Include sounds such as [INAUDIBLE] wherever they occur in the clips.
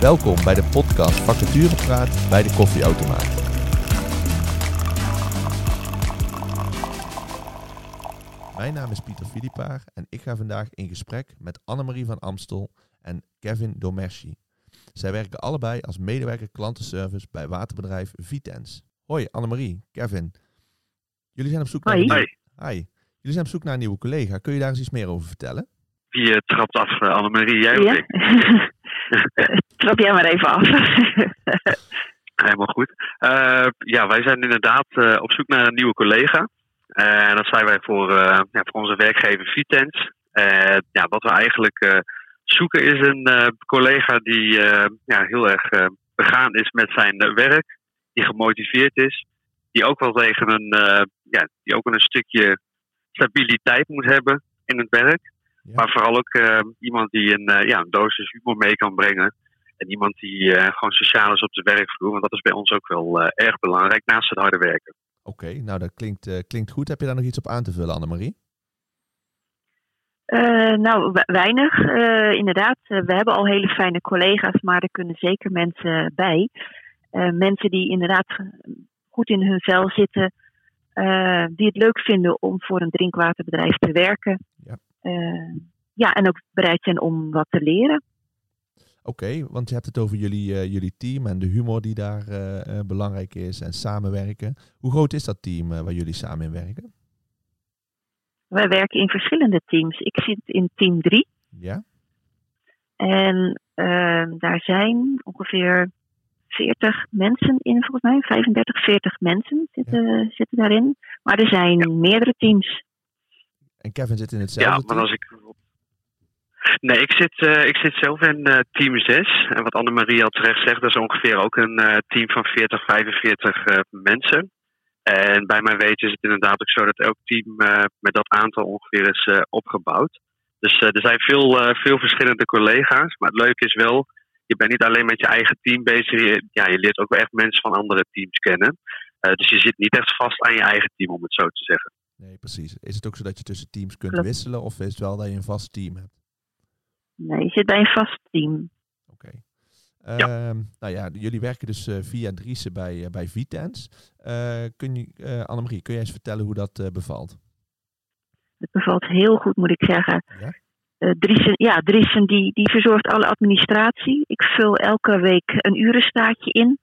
Welkom bij de podcast Vacaturepraat bij de koffieautomaat. Mijn naam is Pieter Filipaar en ik ga vandaag in gesprek met Annemarie van Amstel en Kevin Domerci. Zij werken allebei als medewerker klantenservice bij waterbedrijf Vitens. Hoi Annemarie, Kevin. Jullie zijn op zoek naar Hoi. een nieuwe... Hi. Jullie zijn op zoek naar een nieuwe collega. Kun je daar eens iets meer over vertellen? Wie eh, trapt af, uh, Annemarie? Jij of Ja? ik? [LAUGHS] [LAUGHS] Trap jij maar even af. [LAUGHS] Helemaal goed. Eh, ja, wij zijn inderdaad eh, op zoek naar een nieuwe collega. En dat zijn wij voor, eh, ja, voor onze werkgever Vitens. Eh, ja, wat we eigenlijk eh, zoeken is een eh, collega die eh, ja, heel erg eh, begaan is met zijn werk. Die gemotiveerd is. Die ook wel tegen een, eh, ja, die ook een stukje stabiliteit moet hebben in het werk. Ja. Maar vooral ook eh, iemand die een, eh, ja, een dosis humor mee kan brengen. En iemand die eh, gewoon sociaal is op de werkvloer. Want dat is bij ons ook wel eh, erg belangrijk naast het harde werken. Oké, nou dat klinkt, eh, klinkt goed. Heb je daar nog iets op aan te vullen, Annemarie? Eh, nou, we- weinig. Eh, inderdaad, eh, we hebben al hele fijne collega's, maar er kunnen zeker mensen bij. Eh, mensen die inderdaad goed in hun vel zitten, eh, die het leuk vinden om voor een drinkwaterbedrijf te werken. Ja. Eh, ja, en ook bereid zijn om wat te leren. Oké, want je hebt het over jullie, eh, jullie team en de humor die daar eh, eh, belangrijk is en samenwerken. Hoe groot is dat team waar jullie samen in werken? Wij werken in verschillende teams. Ik zit in team 3. Ja? En ehm, daar zijn ongeveer 40 mensen in, volgens mij. 35, 40 mensen zitten, zitten daarin. Maar er zijn meerdere teams. En Kevin zit in hetzelfde Ja, maar team? als ik. Nee, ik zit, eh, ik zit zelf in eh, team 6. En wat Annemarie al terecht zegt, dat is ongeveer ook een eh, team van 40, 45 eh, mensen. En bij mijn weten is het inderdaad ook zo dat elk team met dat aantal ongeveer is opgebouwd. Dus er zijn veel, veel verschillende collega's. Maar het leuke is wel, je bent niet alleen met je eigen team bezig. Je, ja, je leert ook wel echt mensen van andere teams kennen. Dus je zit niet echt vast aan je eigen team, om het zo te zeggen. Nee, precies. Is het ook zo dat je tussen teams kunt wisselen of is het wel dat je een vast team hebt? Nee, je zit bij een vast team. Oké. Ehm, nou ja, jullie werken dus eh, via Driessen bij, eh, bij Vitens. Eh, kun je, eh, Annemarie, kun jij eens vertellen hoe dat bevalt? Het bevalt heel goed, moet ik zeggen. Ja? Eh, Driessen, ja, Driessen die, die verzorgt alle administratie. Ik vul elke week een urenstaatje in.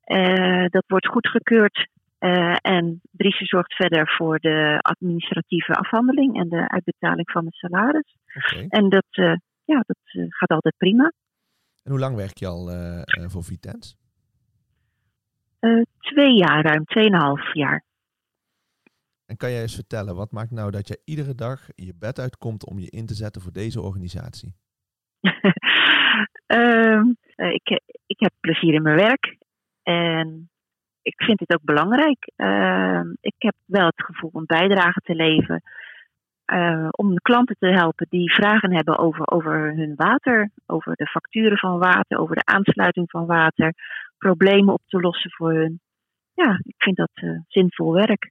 Eh, dat wordt goedgekeurd. Eh, en Driessen zorgt verder voor de administratieve afhandeling en de uitbetaling van het salaris. Oké. En dat, eh, ja, dat eh, gaat altijd prima. En hoe lang werk je al eh, eh, voor Vitens? Twee jaar, ruim tweeënhalf jaar. En kan jij eens vertellen, wat maakt nou dat je iedere dag je bed uitkomt om je in te zetten voor deze organisatie? [LAUGHS] Ehm, eh, ik, ik heb plezier in mijn werk en ik vind het ook belangrijk. Ehm, ik heb wel het gevoel een bijdrage te leveren eh, om de klanten te helpen die vragen hebben over, over hun water, over de facturen van water, over de aansluiting van water, problemen op te lossen voor hun. Ja, ik vind dat eh, zinvol werk.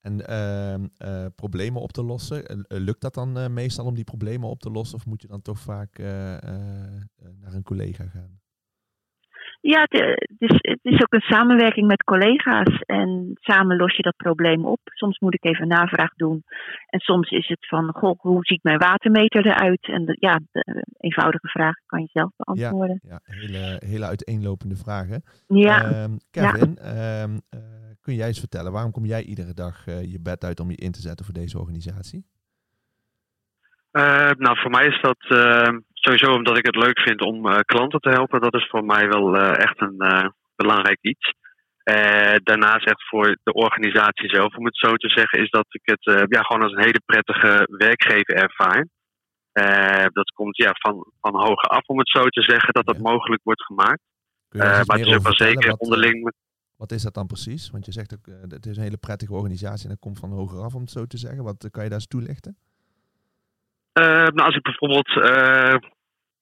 En ehm, eh, problemen op te lossen, lukt dat dan meestal om die problemen op te lossen? Of moet je dan toch vaak naar een collega gaan? Ja, het, het is, het is ook een samenwerking met collega's en samen los je dat probleem op. Soms moet ik even navraag doen en soms is het van, goh, hoe ziet mijn watermeter eruit? En de, ja, de eenvoudige vraag kan je zelf beantwoorden. Ja, hele, hele uiteenlopende vragen. Ja, Ehm, Kevin, ehm, eh, kun jij eens vertellen, waarom kom jij iedere dag eh, je bed uit om je in te zetten voor deze organisatie? Eh, nou, voor mij is dat eh, sowieso omdat ik het leuk vind om eh, klanten te helpen. Dat is voor mij wel eh, echt een eh, belangrijk iets. Daarnaast echt voor de organisatie zelf, om het zo te zeggen, is dat ik het ja, gewoon als een hele prettige werkgever ervaar. Dat komt ja, van, van hoger af, om het zo te zeggen, dat dat Ja. mogelijk wordt gemaakt. Maar het is ook wel zeker Wat, onderling. Wat is dat dan precies? Want je zegt ook, het is een hele prettige organisatie en dat komt van hoger af, om het zo te zeggen. Wat kan je daar eens toelichten? Nou, als ik bijvoorbeeld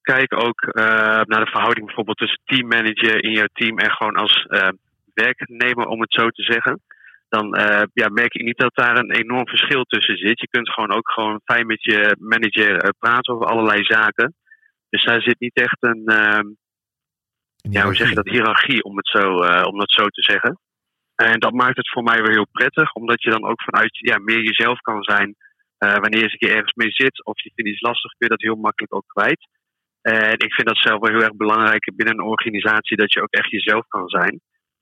kijk ook eh, naar de verhouding bijvoorbeeld tussen teammanager in jouw team en gewoon als eh, werknemer, om het zo te zeggen. Dan eh, ja, merk ik niet dat daar een enorm verschil tussen zit. Je kunt gewoon ook gewoon fijn met je manager praten over allerlei zaken. Dus daar zit niet echt een, eh, ja, hoe zeg je dat, hiërarchie, om het zo, om dat zo te zeggen. En dat maakt het voor mij weer heel prettig, omdat je dan ook vanuit ja, meer jezelf kan zijn. wanneer je eens een keer ergens mee zit of je vindt iets lastig, kun je dat heel makkelijk ook kwijt. En ik vind dat zelf wel heel erg belangrijk binnen een organisatie, dat je ook echt jezelf kan zijn.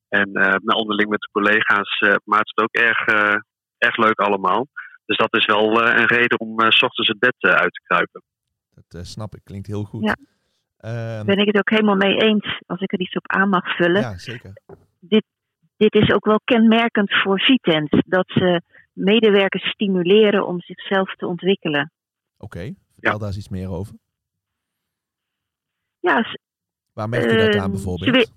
En uh, onderling met de collega's uh, maakt het ook erg, uh, erg leuk allemaal. Dus dat is wel een reden om s ochtends het bed uit te kruipen. Dat snap ik, klinkt heel goed. Ja. Um, ben ik het ook helemaal mee eens, als ik er iets op aan mag vullen. Ja, zeker. Dit, dit is ook wel kenmerkend voor Vitens, dat ze medewerkers stimuleren om zichzelf te ontwikkelen. Oké, okay, vertel ja. daar eens iets meer over. Ja, Waar merk je dat aan bijvoorbeeld?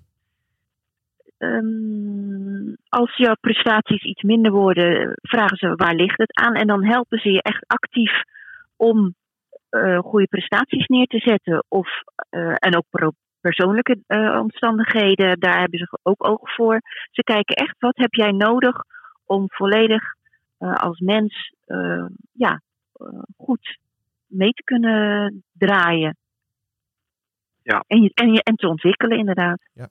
um, als jouw prestaties iets minder worden, vragen ze waar ligt het aan. En dan helpen ze je echt actief om uh, goede prestaties neer te zetten. Of, uh, en ook persoonlijke uh, omstandigheden, daar hebben ze ook oog voor. Ze kijken echt wat heb jij nodig om volledig als mens ja, goed mee te kunnen draaien. Ja. En, je, en, je, en te ontwikkelen, inderdaad. Ja.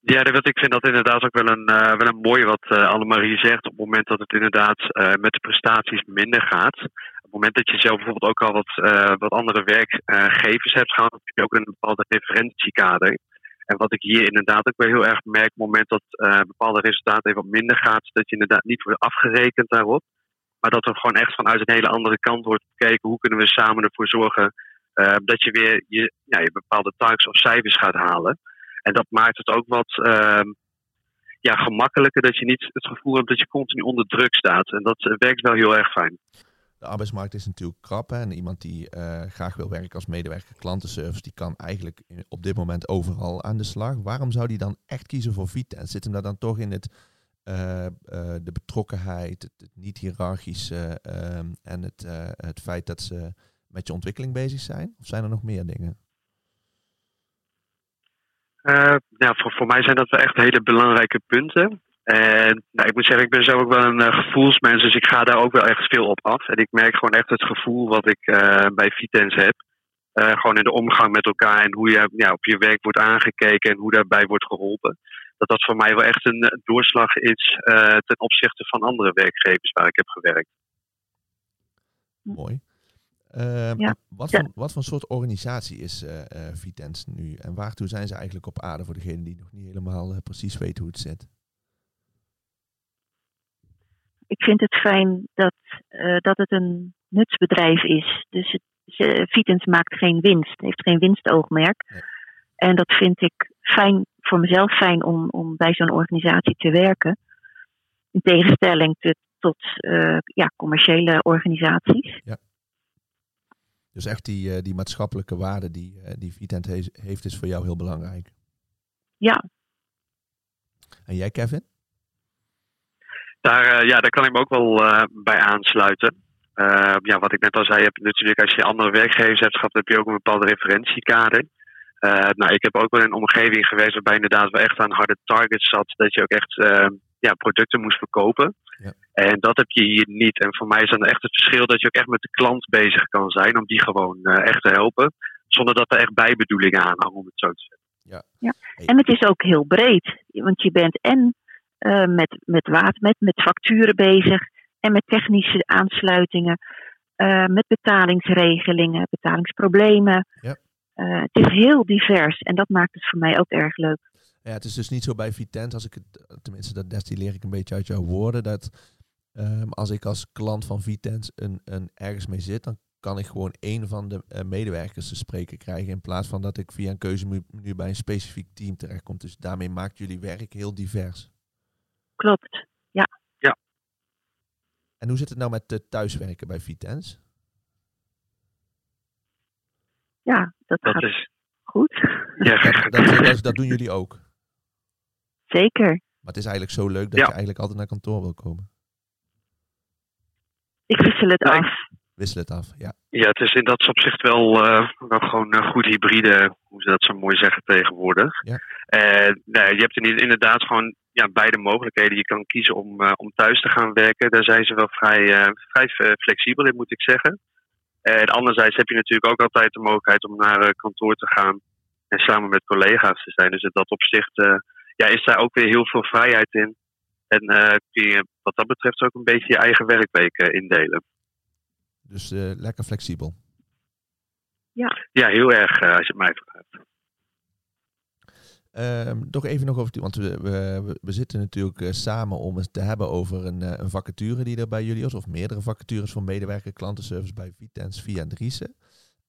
Ja, dat, ik vind dat inderdaad ook wel een, uh, wel een mooi wat uh, Annemarie zegt. Op het moment dat het inderdaad uh, met de prestaties minder gaat. Op het moment dat je zelf bijvoorbeeld ook al wat, wat andere werkgevers hebt gehad, heb je ook een bepaalde referentiekader. En wat ik hier inderdaad ook wel heel erg merk, op het moment dat bepaalde resultaten even wat minder gaat, dat je inderdaad niet wordt afgerekend daarop. Maar dat er gewoon echt vanuit een hele andere kant wordt gekeken, hoe kunnen we samen ervoor zorgen dat je weer je, ja, je bepaalde targets of cijfers gaat halen. En dat maakt het ook wat uh, ja, gemakkelijker dat je niet het gevoel hebt dat je continu onder druk staat. En dat uh, werkt wel heel erg fijn. De arbeidsmarkt is natuurlijk krap. En iemand die uh, graag wil werken als medewerker klantenservice, die kan eigenlijk op dit moment overal aan de slag. Waarom zou die dan echt kiezen voor Vita? En zit hem daar dan toch in het, uh, de betrokkenheid, het, het niet-hierarchische ehm, en het, het feit dat ze met je ontwikkeling bezig zijn? Of zijn er nog meer dingen? Uh, ja, voor, voor mij zijn dat wel echt hele belangrijke punten. En nou, ik moet zeggen, ik ben zelf ook wel een uh, gevoelsmens, dus ik ga daar ook wel echt veel op af. En ik merk gewoon echt het gevoel wat ik uh, bij Vitens heb. gewoon in de omgang met elkaar en hoe je ja, op je werk wordt aangekeken en hoe daarbij wordt geholpen. Dat dat voor mij wel echt een doorslag is ten opzichte van andere werkgevers waar ik heb gewerkt. Mooi. Uh, wat, voor, wat voor soort organisatie is uh, uh, Vitens nu? En waartoe zijn ze eigenlijk op aarde voor degenen die nog niet helemaal uh, precies weten hoe het zit? Ik vind het fijn dat, dat het een nutsbedrijf is. Dus het, Vitens maakt geen winst, heeft geen winstoogmerk. Nee. En dat vind ik fijn, voor mezelf fijn om, om bij zo'n organisatie te werken. In tegenstelling te, tot ja, commerciële organisaties. Ja. Dus echt die, uh, die maatschappelijke waarde die, uh, die Vitent he heeft, is voor jou heel belangrijk. Ja. En jij, Kevin? Daar, uh, ja, daar kan ik me ook wel bij aansluiten. ja, wat ik net al zei, heb natuurlijk als je andere werkgevers hebt gehad, heb je ook een bepaalde referentiekader. nou, ik heb ook wel in een omgeving geweest waarbij inderdaad wel echt aan harde targets zat. Dat je ook echt ja, producten moest verkopen. Ja. En dat heb je hier niet. En voor mij is dan echt het verschil dat je ook echt met de klant bezig kan zijn om die gewoon uh, echt te helpen. Zonder dat er echt bijbedoelingen aan hangen, om het zo te zeggen. Ja. ja. En het is ook heel breed. Want je bent en uh, met, met water, met, met facturen bezig. En met technische aansluitingen. Uh, met betalingsregelingen, betalingsproblemen. Ja. het is heel divers. En dat maakt het voor mij ook erg leuk. Ja, het is dus niet zo bij Vitent, als ik het, tenminste dat destilleer ik een beetje uit jouw woorden, dat um, als ik als klant van Vitens een, een ergens mee zit, dan kan ik gewoon één van de uh, medewerkers te spreken krijgen. In plaats van dat ik via een keuzemenu bij een specifiek team terechtkom. Dus daarmee maakt jullie werk heel divers. Klopt, ja. ja. En hoe zit het nou met de thuiswerken bij Vitens? Ja, dat, dat gaat is... goed. Ja. Dat, dat, dat, dat, doen jullie ook? Zeker. Maar het is eigenlijk zo leuk dat je eigenlijk altijd naar kantoor wil komen. Ik wissel het af. Wissel het af, ja. Ja, het is in dat opzicht wel, uh, wel gewoon een goed hybride, hoe ze dat zo mooi zeggen tegenwoordig. Ja. Uh, nee, je hebt inderdaad gewoon ja, beide mogelijkheden. Je kan kiezen om, uh, om thuis te gaan werken. Daar zijn ze wel vrij, vrij flexibel in, moet ik zeggen. En anderzijds heb je natuurlijk ook altijd de mogelijkheid om naar kantoor te gaan. en samen met collega's te zijn. Dus in dat opzicht ja, is daar ook weer heel veel vrijheid in. En kun je wat dat betreft ook een beetje je eigen werkweken indelen. Dus lekker flexibel. Ja, ja heel erg als je het mij vraagt. Um, toch even nog over, want we, we, we zitten natuurlijk samen om het te hebben over een, een, vacature die er bij jullie is, of meerdere vacatures voor medewerker klantenservice bij Vitens via Driese.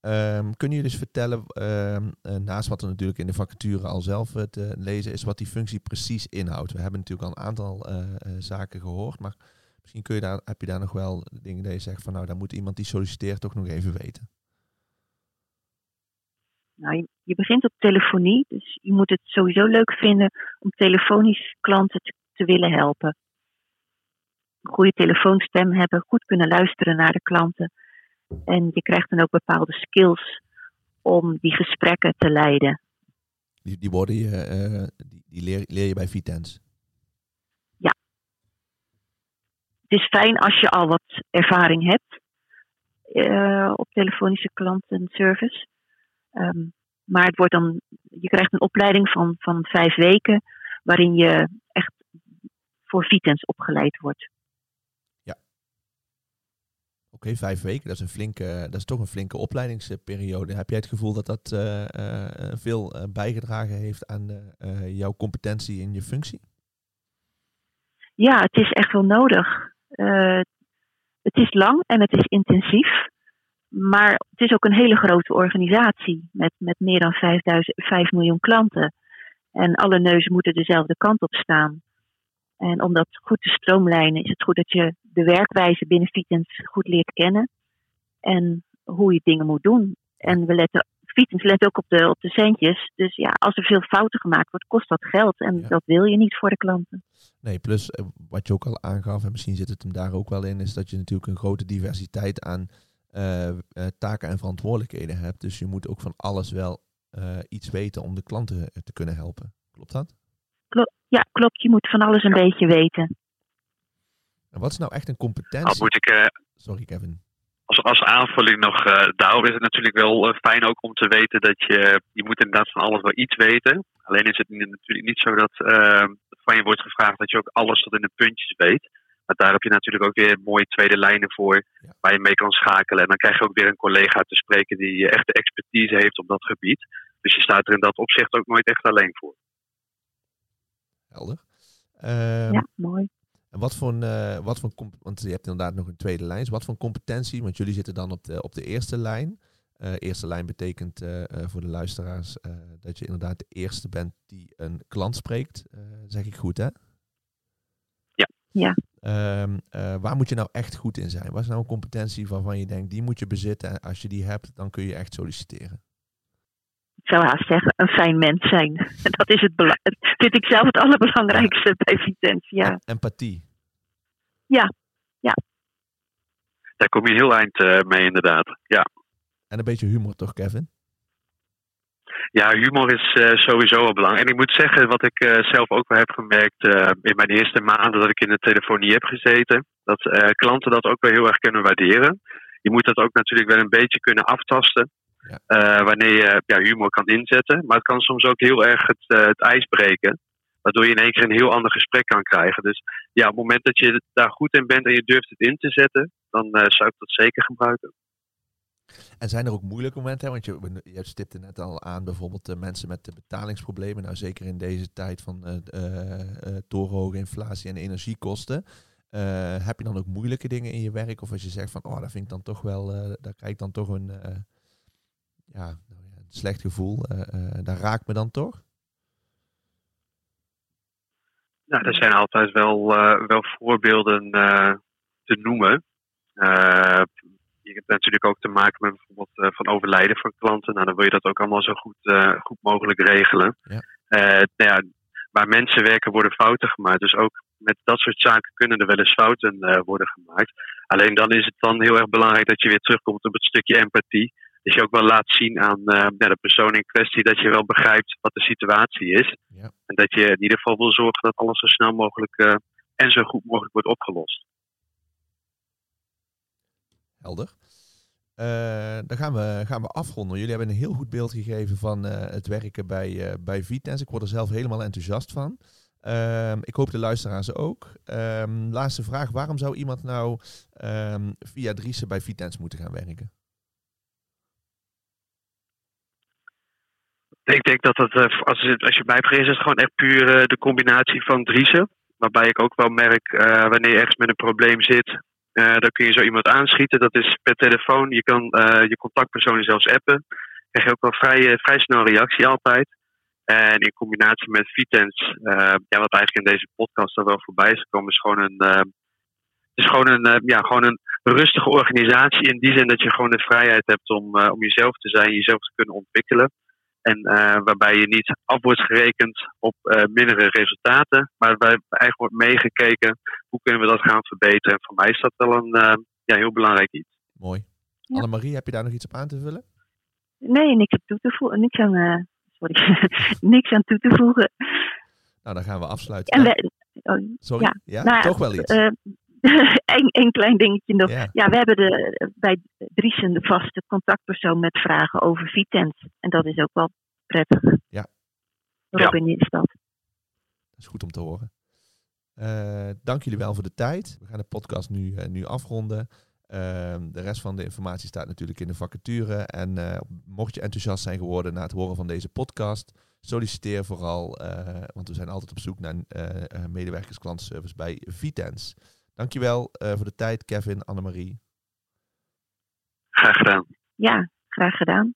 Kunnen jullie dus vertellen, um, uh, naast wat er natuurlijk in de vacature al zelf te lezen is, wat die functie precies inhoudt? We hebben natuurlijk al een aantal zaken gehoord, maar misschien kun je daar, heb je daar nog wel dingen die je zegt van nou, daar moet iemand die solliciteert toch nog even weten. Nou, je, begint op telefonie, dus je moet het sowieso leuk vinden om telefonisch klanten te, te willen helpen. Een goede telefoonstem hebben, goed kunnen luisteren naar de klanten. En je krijgt dan ook bepaalde skills om die gesprekken te leiden. Die, die worden je, uh, die, die leer, leer, je bij Vitens? Ja. Het is fijn als je al wat ervaring hebt uh, op telefonische klantenservice. Um, maar het wordt dan, je krijgt een opleiding van, van vijf weken, waarin je echt voor Vitens opgeleid wordt. Oké, vijf weken, dat is, een flinke, dat is toch een flinke opleidingsperiode. Heb jij het gevoel dat dat uh, uh, veel bijgedragen heeft aan jouw competentie in je functie? Ja, het is echt wel nodig. het is lang en het is intensief. Maar het is ook een hele grote organisatie met, met meer dan 5000, 5 miljoen klanten. En alle neuzen moeten dezelfde kant op staan. En om dat goed te stroomlijnen is het goed dat je de werkwijze binnen Vitens goed leert kennen. En hoe je dingen moet doen. En we letten, Vitens let ook op de, op de centjes. Dus ja, als er veel fouten gemaakt wordt, kost dat geld. En dat wil je niet voor de klanten. Nee, plus eh, wat je ook al aangaf, en misschien zit het hem daar ook wel in, is dat je natuurlijk een grote diversiteit aan uh, taken en verantwoordelijkheden hebt. Dus je moet ook van alles wel uh, iets weten om de klanten te kunnen helpen. Klopt dat? Ja, klopt. Je moet van alles een beetje weten. En wat is nou echt een competentie? Oh, moet ik, Sorry, Kevin. Als, als aanvulling nog, daarom is het natuurlijk wel fijn ook om te weten dat je, je moet inderdaad van alles wel iets weten. Alleen is het natuurlijk niet zo dat van je wordt gevraagd dat je ook alles tot in de puntjes weet. Maar daar heb je natuurlijk ook weer mooie tweede lijnen voor waar je mee kan schakelen. En dan krijg je ook weer een collega te spreken die echt de expertise heeft op dat gebied. Dus je staat er in dat opzicht ook nooit echt alleen voor. Helder. Um, ja, mooi. En wat voor, uh, wat voor want je hebt inderdaad nog een tweede lijn. Dus wat voor competentie, want jullie zitten dan op de, op de eerste lijn. Uh, eerste lijn betekent uh, voor de luisteraars dat je inderdaad de eerste bent die een klant spreekt. zeg ik goed, hè? Ja. ja. Um, uh, waar moet je nou echt goed in zijn? Wat is nou een competentie waarvan je denkt, die moet je bezitten. En als je die hebt, dan kun je echt solliciteren. Ik zou haast zeggen, een fijn mens zijn. [LAUGHS] Dat is het vind ik zelf het allerbelangrijkste bij Vitens. Ja. Empathie. Ja, ja. Daar kom je heel eind uh, mee, inderdaad. Ja. En een beetje humor, toch, Kevin? Ja, humor is uh, sowieso wel belangrijk. En ik moet zeggen, wat ik uh, zelf ook wel heb gemerkt uh, in mijn eerste maanden dat ik in de telefonie heb gezeten, dat klanten dat ook wel heel erg kunnen waarderen. Je moet dat ook natuurlijk wel een beetje kunnen aftasten. Ja. wanneer je ja, humor kan inzetten. Maar het kan soms ook heel erg het, het ijs breken. Waardoor je in één keer een heel ander gesprek kan krijgen. Dus ja, op het moment dat je daar goed in bent en je durft het in te zetten, dan zou ik dat zeker gebruiken. En zijn er ook moeilijke momenten? Hè? Want je, je stipte net al aan bijvoorbeeld de mensen met de betalingsproblemen. Nou, zeker in deze tijd van torenhoge inflatie en energiekosten. heb je dan ook moeilijke dingen in je werk? Of als je zegt van, oh, dat vind ik dan toch wel, daar krijg ik dan toch een, ja, nou een slecht gevoel. daar raakt me dan toch? Nou, er zijn altijd wel, wel voorbeelden te noemen je hebt natuurlijk ook te maken met bijvoorbeeld van overlijden van klanten. Nou, dan wil je dat ook allemaal zo goed, goed mogelijk regelen. Ja. Nou ja, waar mensen werken worden fouten gemaakt. Dus ook met dat soort zaken kunnen er wel eens fouten worden gemaakt. Alleen dan is het dan heel erg belangrijk dat je weer terugkomt op het stukje empathie. Dus je ook wel laat zien aan de persoon in kwestie dat je wel begrijpt wat de situatie is. Ja. En dat je in ieder geval wil zorgen dat alles zo snel mogelijk en zo goed mogelijk wordt opgelost. Helder. Uh, dan gaan we, gaan we afronden. Jullie hebben een heel goed beeld gegeven van het werken bij, bij Vitens. Ik word er zelf helemaal enthousiast van. Ehm, ik hoop de luisteraars ook. Um, laatste vraag. Waarom zou iemand nou um, via Driessen bij Vitens moeten gaan werken? Ik denk dat het, als, het, als je mij is het gewoon echt puur de combinatie van Driessen. Waarbij ik ook wel merk, wanneer je ergens met een probleem zit, dan kun je zo iemand aanschieten. Dat is per telefoon. Je kan uh, je contactpersonen zelfs appen. Dan krijg je ook wel vrij, vrij snel reactie altijd. En in combinatie met Vitens, ja, wat eigenlijk in deze podcast al wel voorbij is gekomen, is gewoon een, is gewoon een, ja, gewoon een rustige organisatie. In die zin dat je gewoon de vrijheid hebt om, om jezelf te zijn, jezelf te kunnen ontwikkelen. En uh, waarbij je niet af wordt gerekend op uh, mindere resultaten, maar waarbij eigenlijk wordt meegekeken hoe kunnen we dat gaan verbeteren. En voor mij is dat wel een uh, ja, heel belangrijk iets. Mooi. Ja. Annemarie, heb je daar nog iets op aan te vullen? Nee, niks op toe te voegen. Niks aan, sorry, [LAUGHS] niks aan toe te voegen. Nou, dan gaan we afsluiten. En we, oh, sorry, ja, ja nou, toch wel iets. [LAUGHS] Eén klein dingetje nog. Ja. ja, we hebben de, bij Driesen de vaste contactpersoon met vragen over Vitens. En dat is ook wel prettig. Ja. Robin ja. is dat. Dat is goed om te horen. Uh, dank jullie wel voor de tijd. We gaan de podcast nu, uh, nu afronden. Uh, de rest van de informatie staat natuurlijk in de vacature. En uh, mocht je enthousiast zijn geworden na het horen van deze podcast, solliciteer vooral, want we zijn altijd op zoek naar medewerkers klantenservice bij Vitens. Dankjewel uh, voor de tijd, Kevin, Annemarie. Graag gedaan. Ja, graag gedaan.